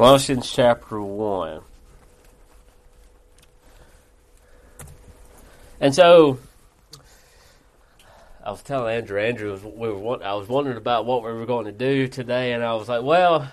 Colossians chapter 1. And so, I was telling Andrew, Andrew, we were, I was wondering about what we were going to do today, and I was like, well,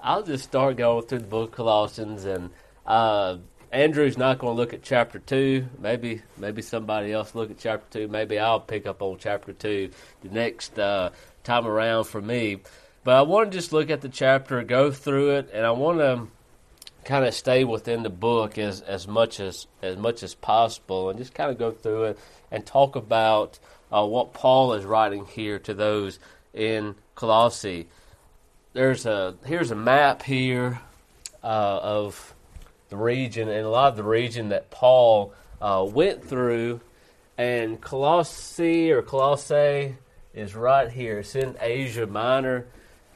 I'll just start going through the book of Colossians, and uh, Andrew's not going to look at chapter two. Maybe, maybe somebody else look at chapter two. Maybe I'll pick up on chapter two the next uh, time around for me. But I want to just look at the chapter, go through it, and I want to kind of stay within the book as, as much as as much as possible, and just kind of go through it and talk about uh, what Paul is writing here to those in Colossae. There's a here's a map here uh, of the region, and a lot of the region that Paul uh, went through, and Colossae or Colossae is right here. It's in Asia Minor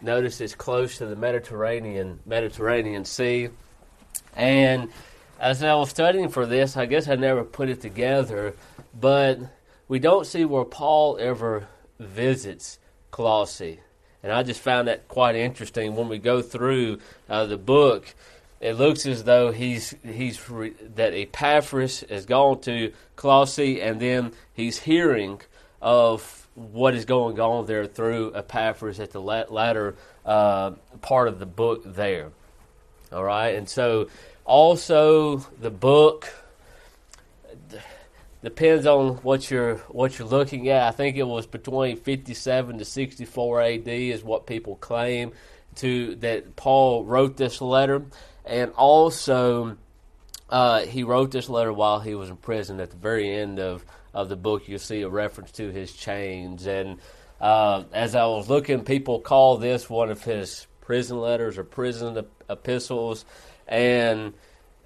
Notice it's close to the Mediterranean Mediterranean Sea. And as I was studying for this, I guess I never put it together, but we don't see where Paul ever visits Colossae. And I just found that quite interesting when we go through uh, the book. It looks as though he's he's re, that Epaphras has gone to Colossae, and then he's hearing of what is going on there through Epaphras at the latter uh, part of the book there. All right, and so also the book depends on what you're what you're looking at. I think it was between 57 to 64 AD is what people claim to that Paul wrote this letter, and also uh, he wrote this letter while he was in prison at the very end of of the book, you'll see a reference to his chains. And uh, as I was looking, people call this one of his prison letters or prison epistles. And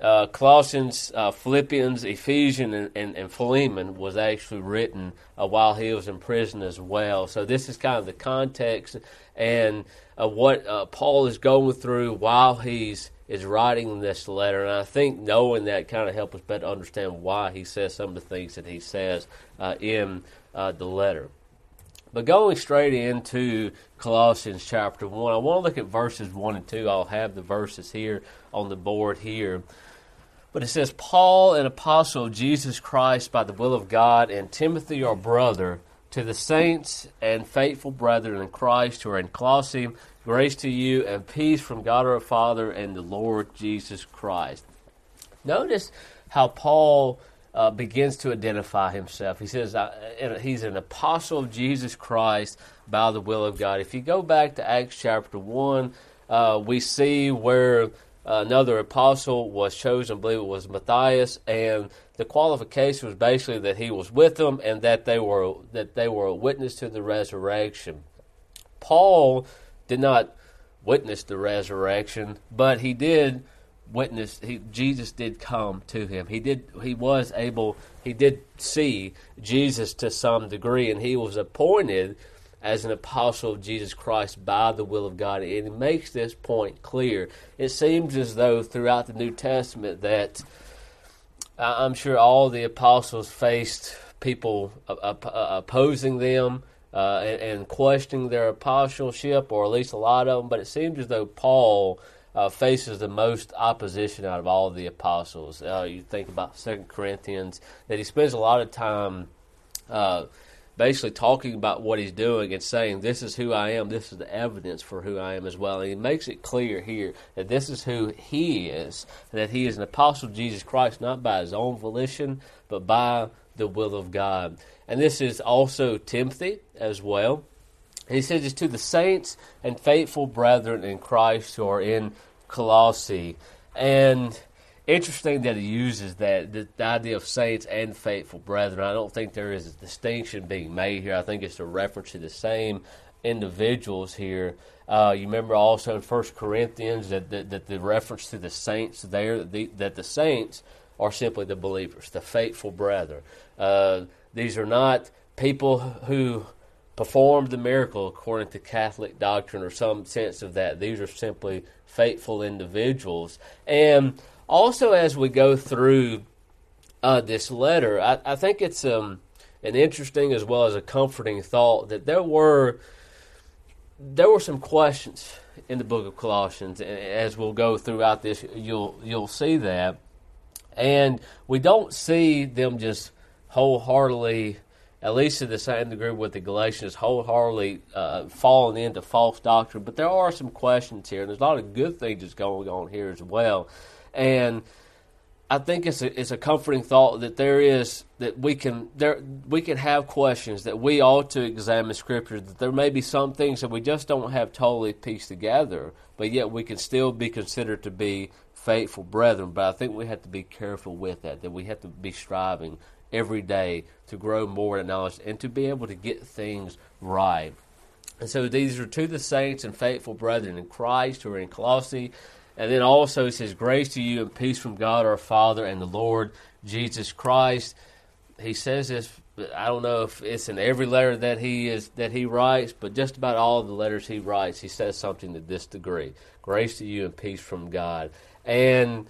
uh, Colossians, uh, Philippians, Ephesians, and, and, and, Philemon was actually written uh, while he was in prison as well. So this is kind of the context and uh, what uh, Paul is going through while he's is writing this letter, and I think knowing that kind of helps us better understand why he says some of the things that he says uh, in uh, the letter. But going straight into Colossians chapter 1, I want to look at verses 1 and 2. I'll have the verses here on the board here. But it says, Paul, an apostle of Jesus Christ by the will of God, and Timothy, our brother, to the saints and faithful brethren in Christ who are in Colossae, grace to you and peace from God our Father and the Lord Jesus Christ. Notice how Paul uh, begins to identify himself. He says uh, he's an apostle of Jesus Christ by the will of God. If you go back to Acts chapter 1, uh, we see where another apostle was chosen, I believe it was Matthias, and the qualification was basically that he was with them and that they were that they were a witness to the resurrection. Paul did not witness the resurrection, but he did witness he Jesus did come to him. He did he was able he did see Jesus to some degree and he was appointed as an apostle of Jesus Christ by the will of God. And it makes this point clear. It seems as though throughout the New Testament that I'm sure all the apostles faced people opposing them uh, and, and, questioning their apostleship, or at least a lot of them. But it seems as though Paul uh, faces the most opposition out of all of the apostles. Uh, you think about Second Corinthians, that he spends a lot of time uh, basically talking about what he's doing and saying, This is who I am, this is the evidence for who I am as well. And he makes it clear here that this is who he is, that he is an apostle of Jesus Christ, not by his own volition, but by the will of God. And this is also Timothy as well. And he says it's to the saints and faithful brethren in Christ who are in Colossae. And interesting that he uses that the, the, idea of saints and faithful brethren. I don't think there is a distinction being made here. I think it's a reference to the same individuals here. Uh, you remember also in First Corinthians that, that, that, the reference to the saints there the, that the saints are simply the believers, the faithful brethren. Uh, these are not people who performed the miracle according to Catholic doctrine or some sense of that. These are simply faithful individuals. And also, as we go through uh, this letter, I, I think it's um, an interesting as well as a comforting thought that there were there were some questions in the book of Colossians, and as we'll go throughout this, you'll you'll see that, and we don't see them just wholeheartedly, at least to the same degree with the Galatians, wholeheartedly uh, falling into false doctrine. But there are some questions here, and there's a lot of good things that's going on here as well, and I think it's a, it's a comforting thought that there is that we can there we can have questions that we ought to examine Scripture. That there may be some things that we just don't have totally pieced together, but yet we can still be considered to be faithful brethren. But I think we have to be careful with that. That we have to be striving every day to grow more in knowledge and to be able to get things right. And so these are to the saints and faithful brethren in Christ who are in Colossae and then also it says, Grace to you and peace from God our Father and the Lord Jesus Christ. He says this, I don't know if it's in every letter that he is that he writes, but just about all the letters he writes, he says something to this degree. Grace to you and peace from God. And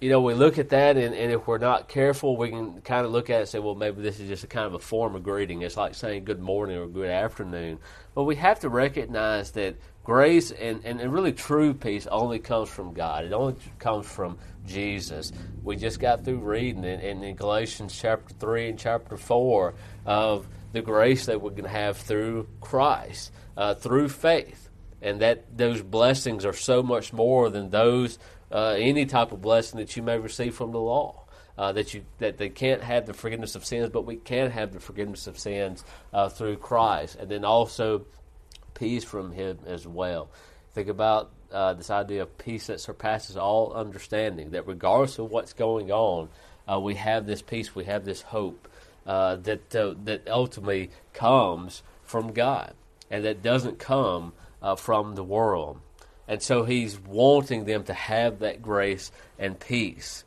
you know, we look at that, and, and, if we're not careful, we can kind of look at it and say, well, maybe this is just a kind of a form of greeting. It's like saying good morning or good afternoon. But we have to recognize that grace and, and, and really true peace only comes from God. It only comes from Jesus. We just got through reading in, in Galatians chapter 3 and chapter 4 of the grace that we can have through Christ, uh, through faith. And that those blessings are so much more than those uh, any type of blessing that you may receive from the law. Uh, that you that they can't have the forgiveness of sins, but we can have the forgiveness of sins uh, through Christ, and then also peace from Him as well. Think about uh, this idea of peace that surpasses all understanding. That regardless of what's going on, uh, we have this peace, we have this hope uh, that that ultimately comes from God, and that doesn't come from the world. And so he's wanting them to have that grace and peace.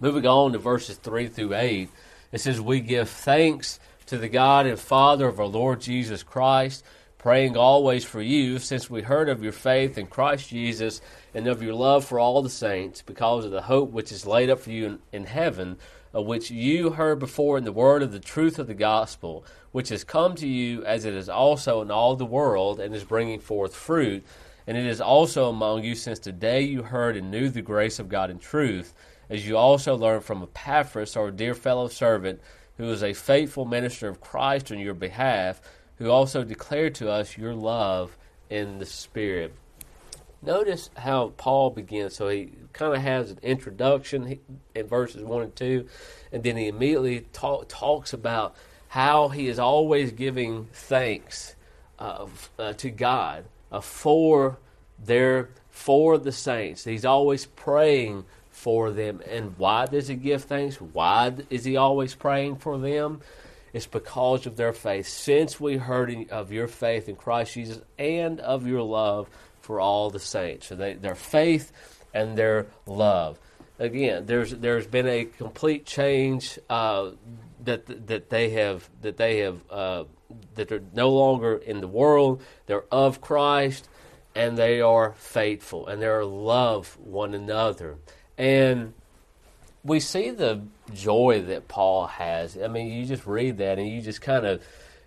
Moving on to verses 3 through 8, it says, We give thanks to the God and Father of our Lord Jesus Christ, praying always for you, since we heard of your faith in Christ Jesus and of your love for all the saints, because of the hope which is laid up for you in, in heaven, of which you heard before in the word of the truth of the gospel, which has come to you as it is also in all the world, and is bringing forth fruit. And it is also among you since the day you heard and knew the grace of God in truth, as you also learned from Epaphras, our dear fellow servant, who is a faithful minister of Christ on your behalf, who also declared to us your love in the Spirit. Notice how Paul begins. So he kind of has an introduction in verses 1 and 2, and then he immediately talk, talks about how he is always giving thanks uh, uh, to God uh, for their for the saints. He's always praying for them. And why does he give thanks? Why is he always praying for them? It's because of their faith. Since we heard of your faith in Christ Jesus and of your love for all the saints, so they, their faith and their love. Again, there's there's been a complete change uh, that that they have that they have uh, that are no longer in the world. They're of Christ, and they are faithful, and they love one another. And we see the joy that Paul has. I mean, you just read that, and you just kind of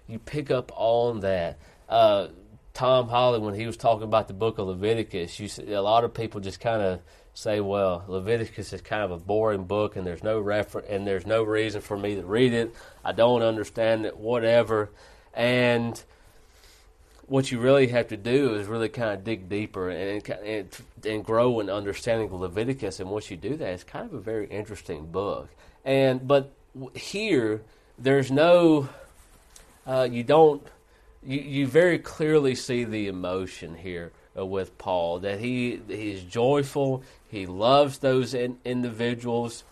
you pick up on that. Uh, Tom Holly, when he was talking about the book of Leviticus, you see, a lot of people just kind of say, "Well, Leviticus is kind of a boring book, and there's no refer- and there's no reason for me to read it. I don't understand it, whatever." And what you really have to do is really kind of dig deeper and and, and grow in understanding Leviticus. And once you do that, it's kind of a very interesting book. And but here, there's no, uh, you don't, you, you very clearly see the emotion here uh, with Paul that he he's joyful, he loves those in, individuals,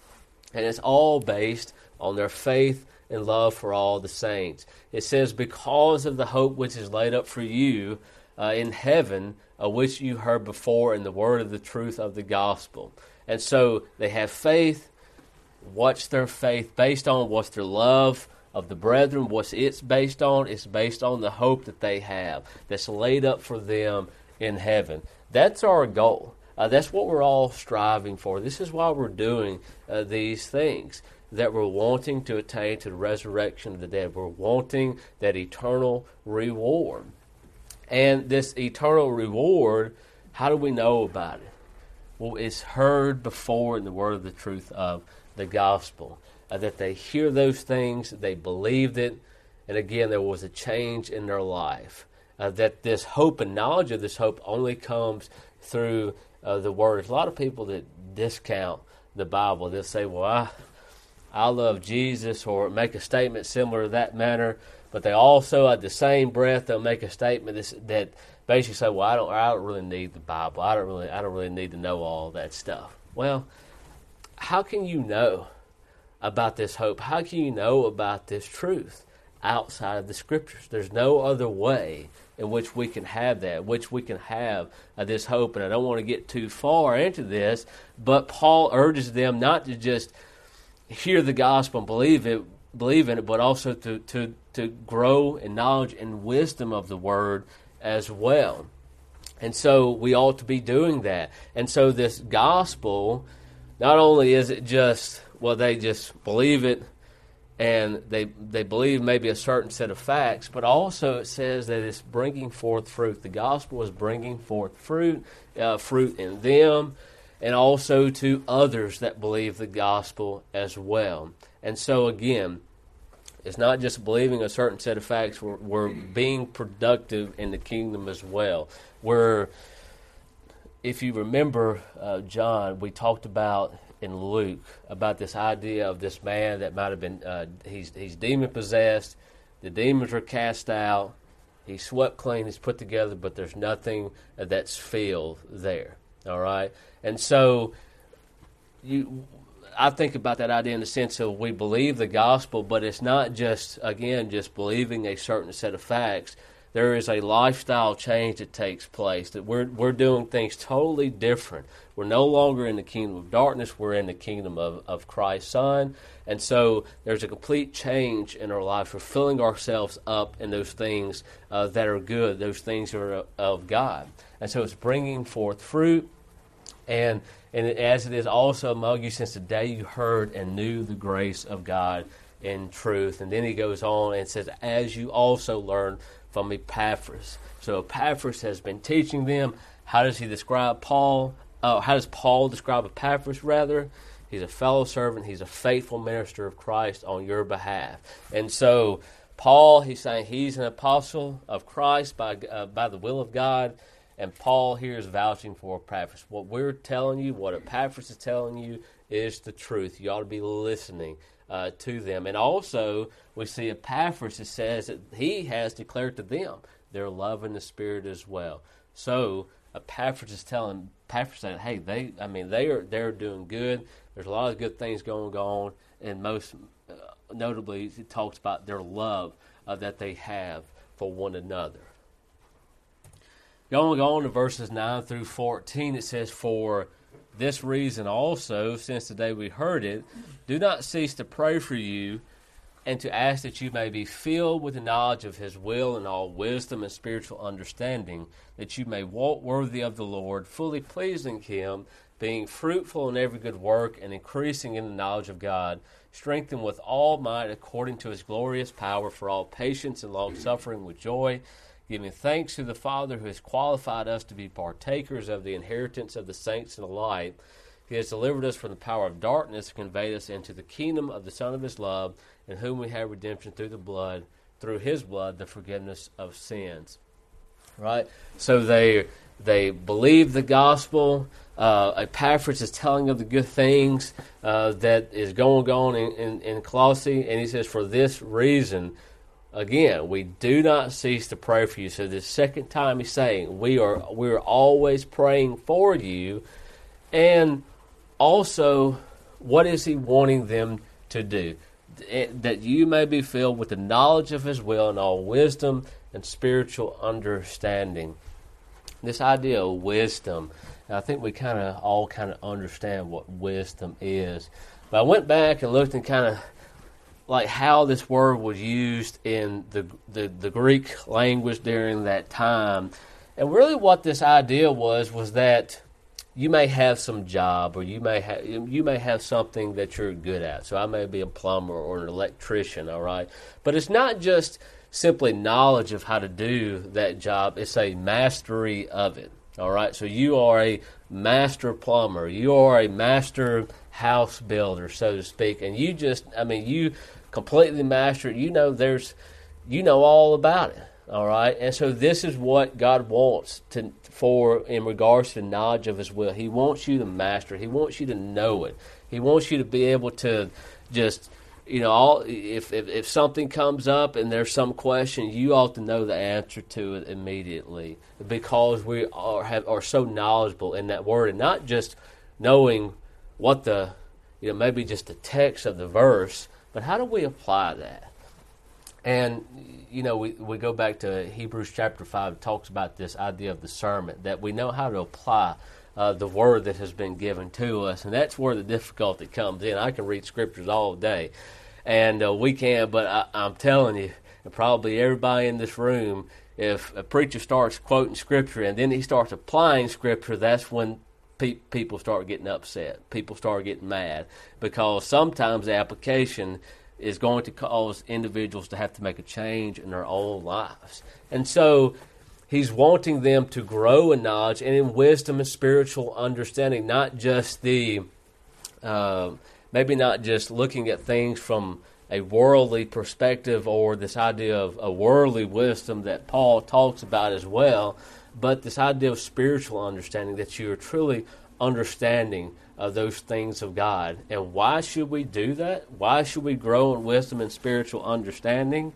and it's all based on their faith and love for all the saints. It says, Because of the hope which is laid up for you uh, in heaven, uh, which you heard before in the word of the truth of the gospel. And so they have faith. What's their faith based on? What's their love of the brethren? What's it's based on? It's based on the hope that they have that's laid up for them in heaven. That's our goal. Uh, that's what we're all striving for. This is why we're doing uh, these things that we're wanting to attain to the resurrection of the dead. We're wanting that eternal reward. And this eternal reward, how do we know about it? Well, it's heard before in the word of the truth of the gospel. Uh, that they hear those things, they believed it, and again, there was a change in their life. Uh, that this hope and knowledge of this hope only comes through uh, the word. There's a lot of people that discount the Bible. They'll say, well, I, I love Jesus, or make a statement similar to that manner, but they also, at the same breath, they'll make a statement that basically say, "Well, I don't, I don't really need the Bible. I don't really, I don't really need to know all that stuff." Well, how can you know about this hope? How can you know about this truth outside of the Scriptures? There's no other way in which we can have that, which we can have uh, this hope. And I don't want to get too far into this, but Paul urges them not to just hear the gospel and believe it, believe in it, but also to, to, to grow in knowledge and wisdom of the word as well. And so we ought to be doing that. And so this gospel, not only is it just, well, they just believe it and they they believe maybe a certain set of facts, but also it says that it's bringing forth fruit. The gospel is bringing forth fruit, uh, fruit in them, and also to others that believe the gospel as well. And so again, it's not just believing a certain set of facts. We're, we're being productive in the kingdom as well. We're, if you remember, uh, John, we talked about in Luke about this idea of this man that might have been uh, he's he's demon possessed. The demons are cast out. He's swept clean. He's put together, but there's nothing that's filled there. All right, and so you I think about that idea in the sense of we believe the gospel, but it's not just, again, just believing a certain set of facts. There is a lifestyle change that takes place, that we're, we're doing things totally different. We're no longer in the kingdom of darkness, we're in the kingdom of, of Christ's Son. And so there's a complete change in our life. We're filling ourselves up in those things uh, that are good, those things are of God. And so it's bringing forth fruit. And and as it is also among you since the day you heard and knew the grace of God in truth. And then he goes on and says, as you also learned from Epaphras. So Epaphras has been teaching them. How does he describe Paul? Uh, how does Paul describe Epaphras, rather? He's a fellow servant. He's a faithful minister of Christ on your behalf. And so, Paul, he's saying he's an apostle of Christ by, uh, by the will of God. And Paul here is vouching for Epaphras. What we're telling you, what Epaphras is telling you, is the truth. You ought to be listening uh, to them. And also, we see Epaphras it says that he has declared to them their love in the Spirit as well. So Epaphras is telling Epaphras that hey, they, I mean, they are they're doing good. There's a lot of good things going on, and most uh, notably, it talks about their love uh, that they have for one another. Going on to verses 9 through 14, it says, For this reason also, since the day we heard it, do not cease to pray for you and to ask that you may be filled with the knowledge of his will and all wisdom and spiritual understanding, that you may walk worthy of the Lord, fully pleasing him, being fruitful in every good work and increasing in the knowledge of God, strengthened with all might according to his glorious power for all patience and long suffering with joy giving thanks to the Father who has qualified us to be partakers of the inheritance of the saints in the light. He has delivered us from the power of darkness and conveyed us into the kingdom of the Son of His love, in whom we have redemption through the blood, through His blood, the forgiveness of sins. Right? So they they believe the gospel. Uh, Epaphras is telling of the good things uh, that is going on in, in, in Colossae, and he says, For this reason, Again, we do not cease to pray for you. So the second time he's saying we are we are always praying for you. And also, what is he wanting them to do? Eh, that you may be filled with the knowledge of his will and all wisdom and spiritual understanding. This idea of wisdom, I think we kind of all kind of understand what wisdom is. But I went back and looked and kind of like how this word was used in the, the, the Greek language during that time. And really, what this idea was was that you may have some job, or you may have you may have something that you're good at. So I may be a plumber or an electrician, all right. But it's not just simply knowledge of how to do that job, it's a mastery of it. All right, so you are a master plumber, you are a master house builder, so to speak, and you just, I mean, you completely master it. You know, there's, you know all about it. All right, and so this is what God wants to for in regards to knowledge of His will. He wants you to master. it. He wants you to know it. He wants you to be able to just you know, all if, if, if something comes up and there's some question, you ought to know the answer to it immediately because we are have are so knowledgeable in that word, and not just knowing what the you know maybe just the text of the verse, but how do we apply that? And you know, we we go back to Hebrews chapter five. Talks about this idea of discernment that we know how to apply uh, the word that has been given to us, and that's where the difficulty comes in. I can read scriptures all day, and uh, we can, but I, I'm telling you, and probably everybody in this room, if a preacher starts quoting scripture and then he starts applying scripture, that's when pe- people start getting upset. People start getting mad because sometimes the application is going to cause individuals to have to make a change in their own lives. And so he's wanting them to grow in knowledge and in wisdom and spiritual understanding, not just the. Uh, maybe not just looking at things from a worldly perspective or this idea of a worldly wisdom that Paul talks about as well, but this idea of spiritual understanding that you are truly understanding of those things of God. And why should we do that? Why should we grow in wisdom and spiritual understanding?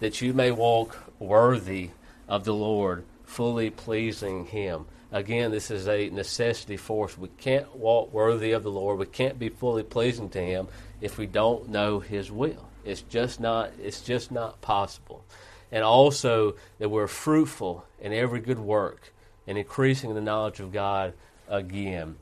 That you may walk worthy of the Lord, fully pleasing Him. Again, this is a necessity for us. We can't walk worthy of the Lord. We can't be fully pleasing to Him if we don't know His will. It's just not. It's just not possible. And also that we're fruitful in every good work and increasing the knowledge of God again.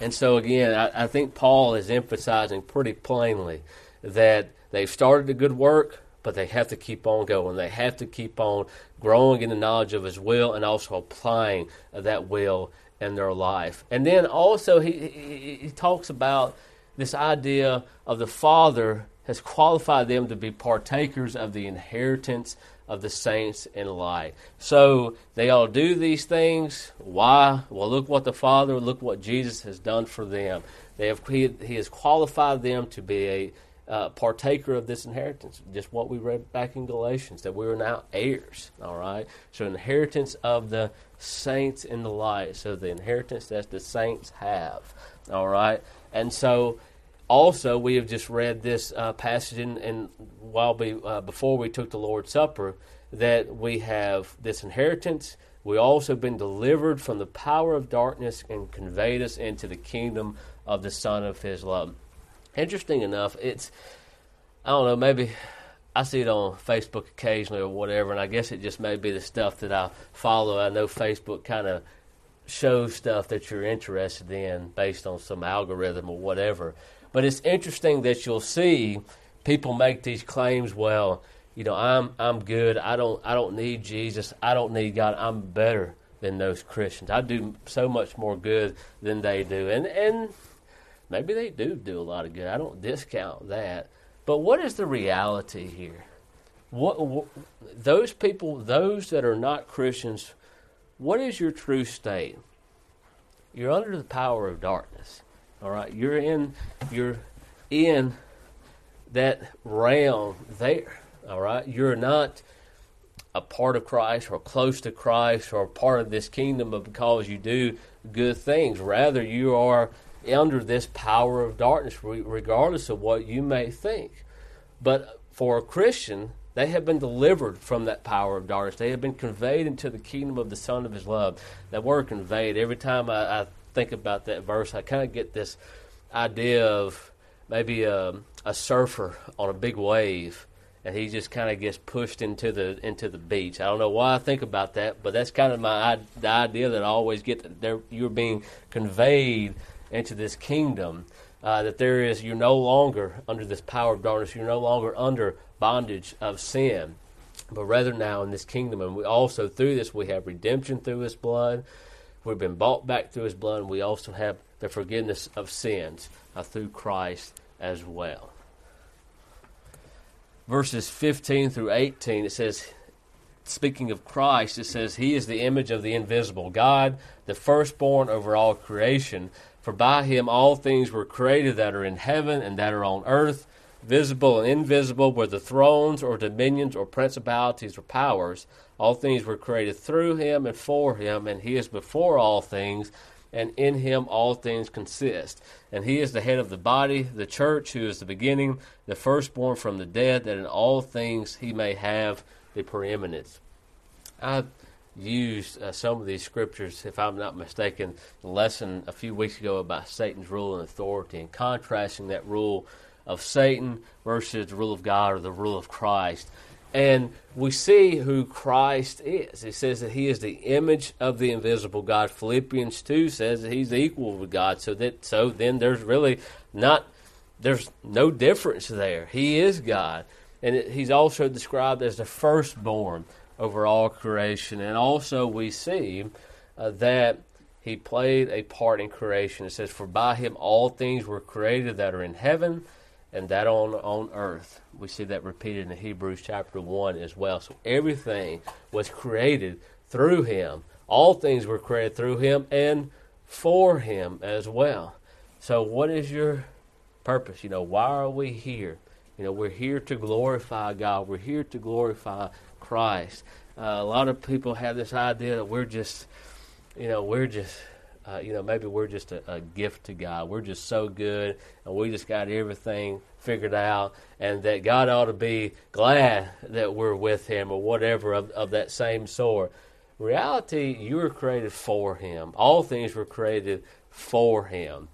And so again, I, I think Paul is emphasizing pretty plainly that they've started a good work but they have to keep on going. They have to keep on growing in the knowledge of His will and also applying that will in their life. And then also, he, he, he talks about this idea of the Father has qualified them to be partakers of the inheritance of the saints in light. So they all do these things. Why? Well, look what the Father, look what Jesus has done for them. They have he, he has qualified them to be a uh, partaker of this inheritance. Just what we read back in Galatians, that we are now heirs. All right? So, inheritance of the saints in the light. So, the inheritance that the saints have. All right? And so, also, we have just read this uh, passage in, in while we, uh, before we took the Lord's Supper that we have this inheritance. We also been delivered from the power of darkness and conveyed us into the kingdom of the Son of His love interesting enough, it's I don't know, maybe I see it on Facebook occasionally or whatever, and I guess it just may be the stuff that I follow. I know Facebook kind of shows stuff that you're interested in based on some algorithm or whatever. But it's interesting that you'll see people make these claims. Well, you know, I'm I'm good. I don't I don't need Jesus. I don't need God. I'm better than those Christians. I do so much more good than they do. And and Maybe they do do a lot of good. I don't discount that. But what is the reality here? What, what, those people, those that are not Christians, what is your true state? You're under the power of darkness. All right, you're in, you're in that realm there. All right, you're not a part of Christ or close to Christ or part of this kingdom, because you do good things, rather you are under this power of darkness, regardless of what you may think. But for a Christian, they have been delivered from that power of darkness. They have been conveyed into the kingdom of the Son of His love. That word conveyed, every time I, I think about that verse, I kind of get this idea of maybe a, a surfer on a big wave and he just kind of gets pushed into the into the beach. I don't know why I think about that, but that's kind of my the idea that I always get that you're being conveyed into this kingdom. Uh, that there is, you're no longer under this power of darkness. You're no longer under bondage of sin, but rather now in this kingdom. And we also, through this, we have redemption through His blood. We've been bought back through His blood, and we also have the forgiveness of sins uh, through Christ as well. verses 15 through 18, it says, speaking of Christ, it says, He is the image of the invisible God, the firstborn over all creation. For by him all things were created that are in heaven and that are on earth, visible and invisible, whether thrones or dominions or principalities or powers. All things were created through him and for him, and he is before all things, and in him all things consist. And he is the head of the body, the church, who is the beginning, the firstborn from the dead, that in all things he may have the preeminence. I used uh, some of these scriptures, if I'm not mistaken, the lesson a few weeks ago about Satan's rule and authority and contrasting that rule of Satan versus the rule of God or the rule of Christ. And we see who Christ is. It says that he is the image of the invisible God. Philippians 2 says that he's equal with God. So that so then there's really not there's no difference there. He is God. And it, he's also described as the firstborn over all creation. And also we see uh, that he played a part in creation. It says, For by him all things were created that are in heaven and that on, on earth. We see that repeated in Hebrews chapter 1 as well. So everything was created through him. All things were created through him and for him as well. So, what is your purpose? You know, why are we here? You know, we're here to glorify God. We're here to glorify Christ. Uh, a lot of people have this idea that we're just, you know, we're just, uh, you know, maybe we're just a, a, gift to God. We're just so good, and we just got everything figured out, and that God ought to be glad that we're with Him or whatever of, of that same sort. Reality, you were created for Him. All things were created for Him,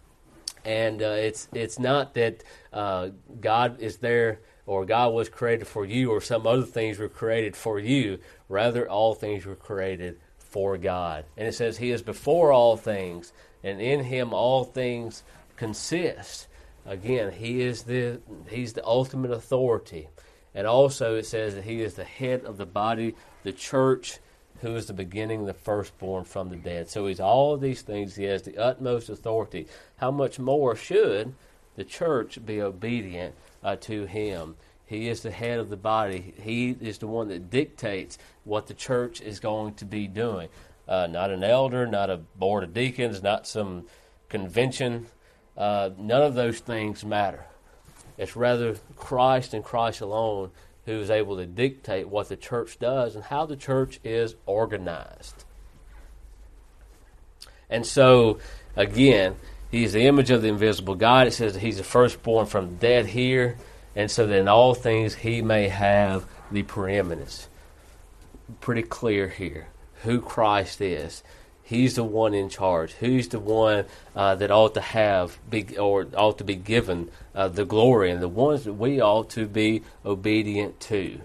and uh, it's it's not that uh, God is there or God was created for you, or some other things were created for you. Rather, all things were created for God. And it says, He is before all things, and in Him all things consist. Again, He is the He's the ultimate authority. And also, it says that He is the head of the body, the church, who is the beginning, the firstborn from the dead. So He's all these things. He has the utmost authority. How much more should the church be obedient uh, to him. He is the head of the body. He is the one that dictates what the church is going to be doing. Uh, not an elder, not a board of deacons, not some convention. Uh, none of those things matter. It's rather Christ and Christ alone who is able to dictate what the church does and how the church is organized. And so, again, he's the image of the invisible God. It says that he's the firstborn from dead here and so that in all things he may have the preeminence. Pretty clear here who Christ is. He's the one in charge. Who's the one uh, that ought to have be, or ought to be given uh, the glory, and the ones that we ought to be obedient to.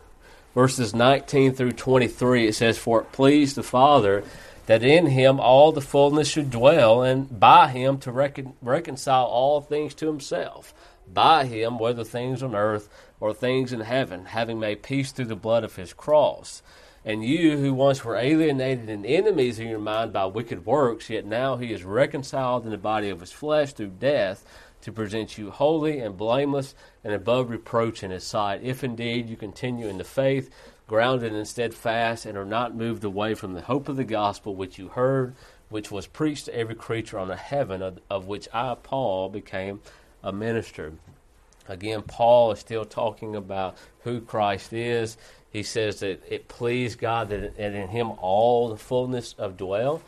Verses 19 through 23, it says, For it pleased the Father that in him all the fullness should dwell, and by him to recon- reconcile all things to himself by him, whether things on earth or things in heaven, having made peace through the blood of his cross. And you who once were alienated and enemies in your mind by wicked works, yet now he is reconciled in the body of his flesh through death to present you holy and blameless and above reproach in his sight, if indeed you continue in the faith, grounded and steadfast, and are not moved away from the hope of the gospel which you heard, which was preached to every creature on the heaven, of, of which I, Paul, became a minister. Again, Paul is still talking about who Christ is. He says that it pleased God that in him all the fullness of dwell,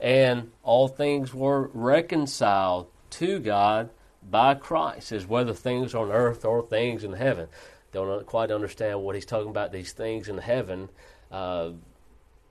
and all things were reconciled to God by Christ, as whether things on earth or things in heaven. Don't quite understand what he's talking about, these things in heaven. Uh,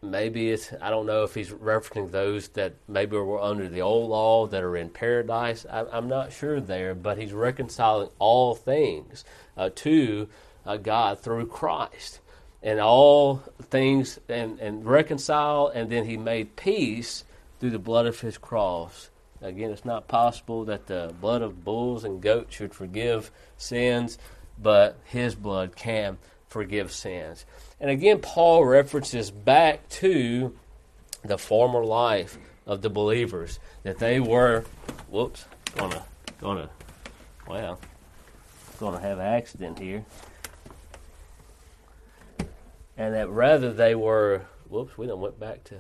maybe it's I don't know if he's referencing those that maybe were under the old law that are in paradise. I, am not sure there, but he's reconciling all things uh, to uh, God through Christ, and all things and and reconcile, and then he made peace through the blood of his cross. Again, it's not possible that the blood of bulls and goats should forgive sins, but his blood can forgive sins. And again, Paul references back to the former life of the believers that they were, whoops, gonna, gonna, well, gonna have an accident here. and that rather they were. Whoops, we don't went back to.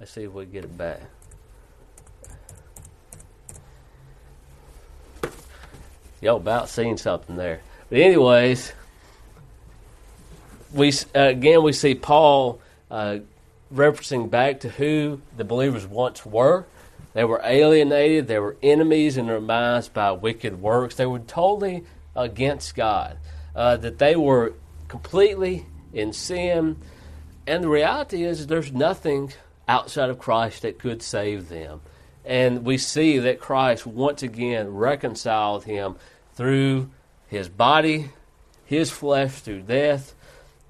Let's see if we get it back. Y'all about seen something there. But anyways, we uh, again we see Paul uh, referencing back to who the believers once were. They were alienated. They were enemies in their minds by wicked works. They were totally against God. Uh, that they were completely in sin. And the reality is, there's nothing outside of Christ that could save them. And we see that Christ once again reconciled him through his body, his flesh, through death,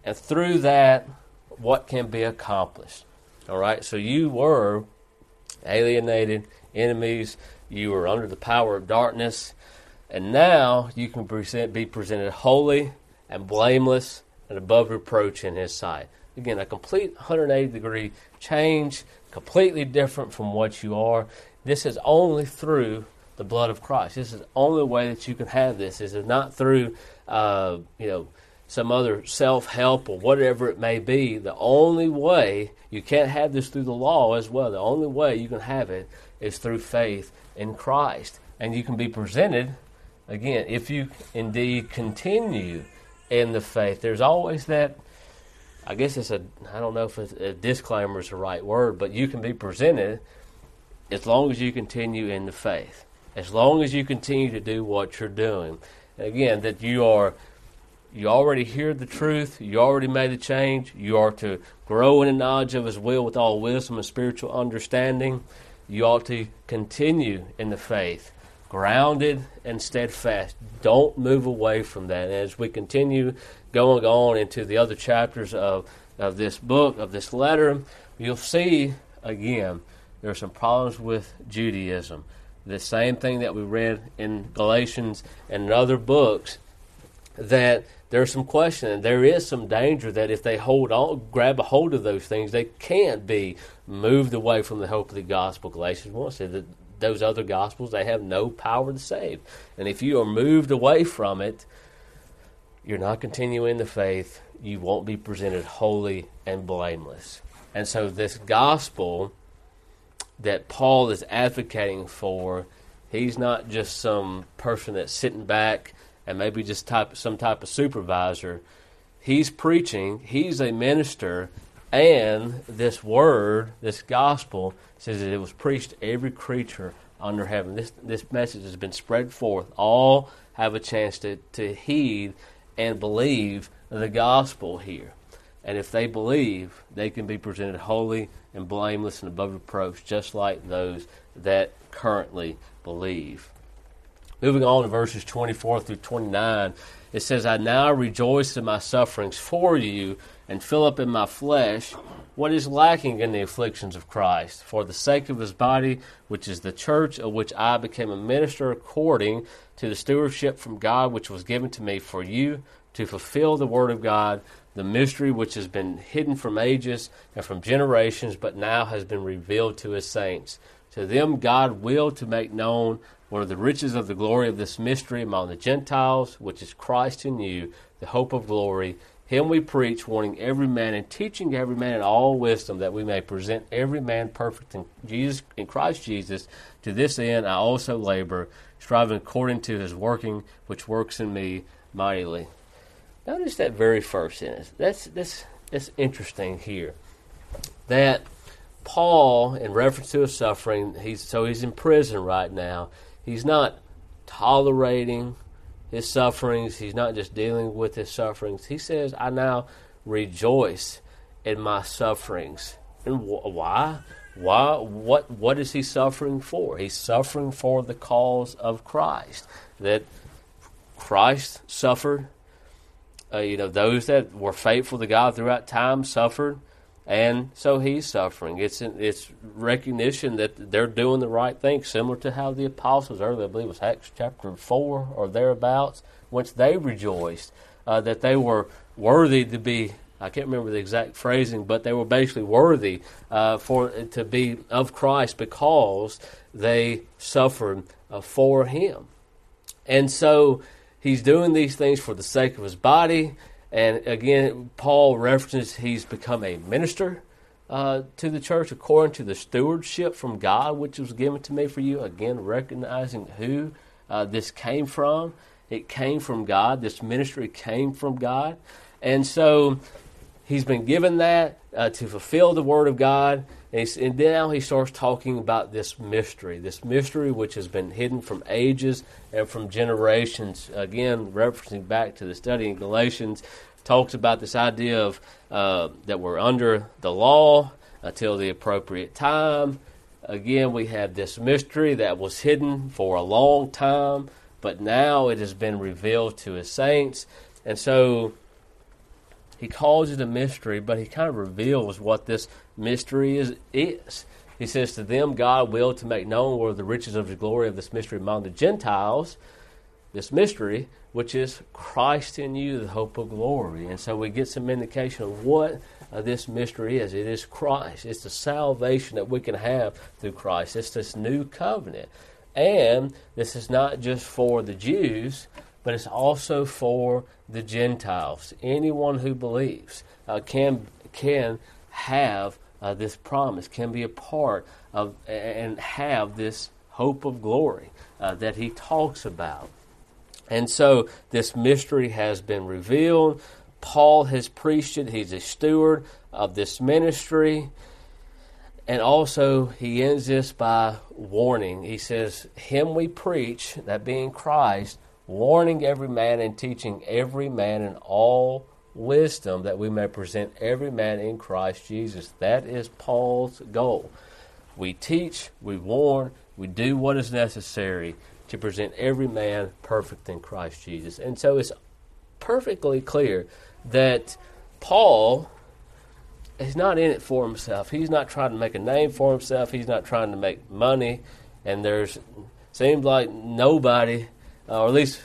and through that, what can be accomplished. All right, so you were alienated, enemies, you were under the power of darkness, and now you can present, be presented holy and blameless and above reproach in His sight. Again, a complete 180 degree change, completely different from what you are. This is only through the blood of Christ. This is the only way that you can have this. This is not through, uh, you know, some other self help or whatever it may be. The only way you can't have this through the law as well. The only way you can have it is through faith in Christ. And you can be presented, again, if you indeed continue in the faith. There's always that I guess it's a, I don't know if a disclaimer is the right word, but you can be presented as long as you continue in the faith, as long as you continue to do what you're doing. Again, that you are, you already hear the truth, you already made the change, you are to grow in the knowledge of His will with all wisdom and spiritual understanding. You ought to continue in the faith, grounded and steadfast. Don't move away from that. And as we continue going on into the other chapters of, of this book, of this letter, you'll see again there are some problems with Judaism. The same thing that we read in Galatians and in other books, that there's some question, and there is some danger that if they hold on, grab a hold of those things, they can't be moved away from the hope of the gospel. Galatians 1 says that those other gospels, they have no power to save. And if you are moved away from it, you're not continuing the faith, you won't be presented holy and blameless. And so, this gospel that Paul is advocating for, he's not just some person that's sitting back and maybe just type some type of supervisor. He's preaching, he's a minister, and this word, this gospel, says that it was preached to every creature under heaven. This this message has been spread forth. All have a chance to, to heed and believe the gospel here. And if they believe, they can be presented holy and blameless and above reproach, just like those that currently believe. Moving on to verses 24 through 29, it says, I now rejoice in my sufferings for you and fill up in my flesh what is lacking in the afflictions of Christ, for the sake of his body, which is the church, of which I became a minister according to the stewardship from God which was given to me for you, to fulfill the word of God, the mystery which has been hidden from ages and from generations, but now has been revealed to his saints. To them God willed to make known one of the riches of the glory of this mystery among the Gentiles, which is Christ in you, the hope of glory him we preach, warning every man and teaching every man in all wisdom, that we may present every man perfect in Jesus in Christ Jesus. To this end I also labor, striving according to his working, which works in me mightily. Notice that very first sentence. That's that's that's interesting here. That Paul, in reference to his suffering, he's so he's in prison right now. He's not tolerating his sufferings. He's not just dealing with his sufferings. He says, I now rejoice in my sufferings. And wh- why? Why? What? What is he suffering for? He's suffering for the cause of Christ. That Christ suffered. Uh, you know, those that were faithful to God throughout time suffered and so he's suffering. It's it's recognition that they're doing the right thing, similar to how the apostles earlier, I believe it was Acts chapter four or thereabouts, once they rejoiced uh, that they were worthy to be. I can't remember the exact phrasing, but they were basically worthy uh, for to be of Christ because they suffered uh, for Him, and so he's doing these things for the sake of his body And again, Paul references he's become a minister uh, to the church according to the stewardship from God, which was given to me for you. Again, recognizing who uh, this came from. It came from God. This ministry came from God. And so he's been given that uh, to fulfill the word of God. And, now he starts talking about this mystery, this mystery which has been hidden from ages and from generations. Again, referencing back to the study in Galatians, talks about this idea of uh, that we're under the law until the appropriate time. Again, we have this mystery that was hidden for a long time, but now it has been revealed to his saints. And so he calls it a mystery, but he kind of reveals what this mystery is. is. He says, To them God willed to make known were the riches of his glory of this mystery among the Gentiles, this mystery, which is Christ in you, the hope of glory. And so we get some indication of what uh, this mystery is. It is Christ. It's the salvation that we can have through Christ. It's this new covenant. And this is not just for the Jews, but it's also for the Gentiles. Anyone who believes uh, can can have uh, this promise, can be a part of and have this hope of glory uh, that he talks about. And so this mystery has been revealed. Paul has preached it. He's a steward of this ministry. And also, he ends this by warning. He says, Him we preach, that being Christ, warning every man and teaching every man in all wisdom, that we may present every man in Christ Jesus. That is Paul's goal. We teach, we warn, we do what is necessary to present every man perfect in Christ Jesus. And so it's perfectly clear that Paul is not in it for himself. He's not trying to make a name for himself. He's not trying to make money. And there's seems like nobody, uh, or at least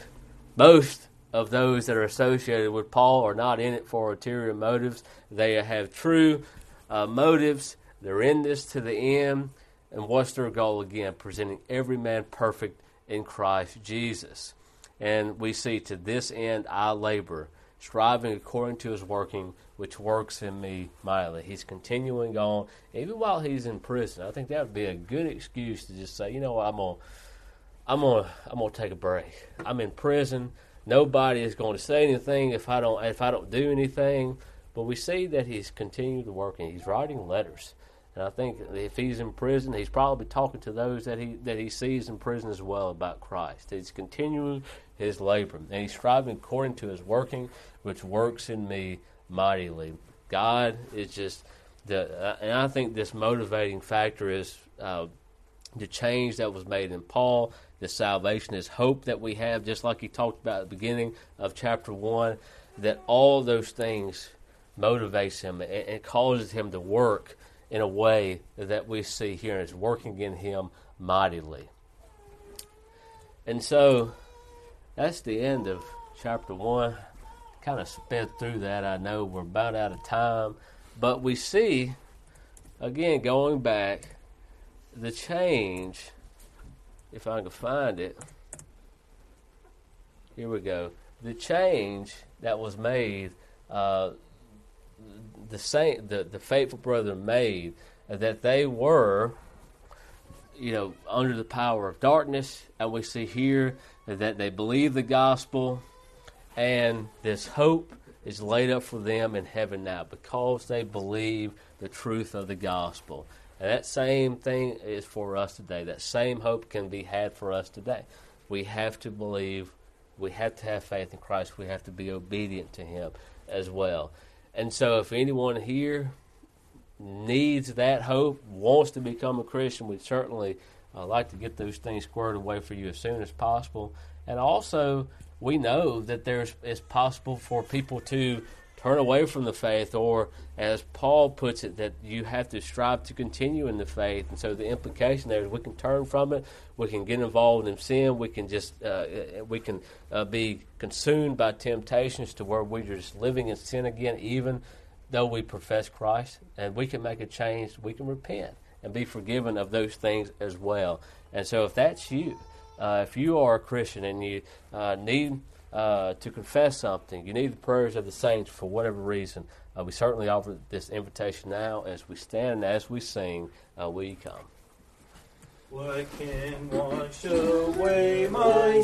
most of those that are associated with Paul, are not in it for ulterior motives. They have true uh, motives. They're in this to the end. And what's their goal again? Presenting every man perfect in Christ Jesus. And we see to this end I labor, striving according to his working, which works in me mightily. He's continuing on, even while he's in prison. I think that would be a good excuse to just say, you know what, I'm gonna I'm gonna I'm gonna take a break. I'm in prison. Nobody is going to say anything if I don't if I don't do anything. But we see that he's continued to work and he's writing letters. And I think if he's in prison, he's probably talking to those that he that he sees in prison as well about Christ. He's continuing his labor, and he's striving according to his working, which works in me mightily. God is just the, and I think this motivating factor is uh, the change that was made in Paul, the salvation, is hope that we have, just like he talked about at the beginning of chapter one. That all those things motivates him and, and causes him to work in a way that we see here is working in him mightily. And so that's the end of chapter 1. Kind of sped through that. I know we're about out of time. But we see, again, going back, the change, if I can find it. Here we go. The change that was made uh, the saint, the, the faithful brother made, uh, that they were, you know, under the power of darkness, and we see here that they believe the gospel, and this hope is laid up for them in heaven now because they believe the truth of the gospel. And that same thing is for us today. That same hope can be had for us today. We have to believe, we have to have faith in Christ, we have to be obedient to Him as well. And so, if anyone here needs that hope, wants to become a Christian, we'd certainly uh, like to get those things squared away for you as soon as possible. And also, we know that there's it's possible for people to turn away from the faith, or as Paul puts it, that you have to strive to continue in the faith. And so the implication there is we can turn from it, we can get involved in sin, we can just uh, we can uh, be consumed by temptations to where we're just living in sin again, even though we profess Christ, and we can make a change. We can repent and be forgiven of those things as well. And so if that's you, uh, if you are a Christian and you uh, need uh, to confess something, you need the prayers of the saints for whatever reason, uh, we certainly offer this invitation now as we stand and as we sing, uh, we come. What can wash away my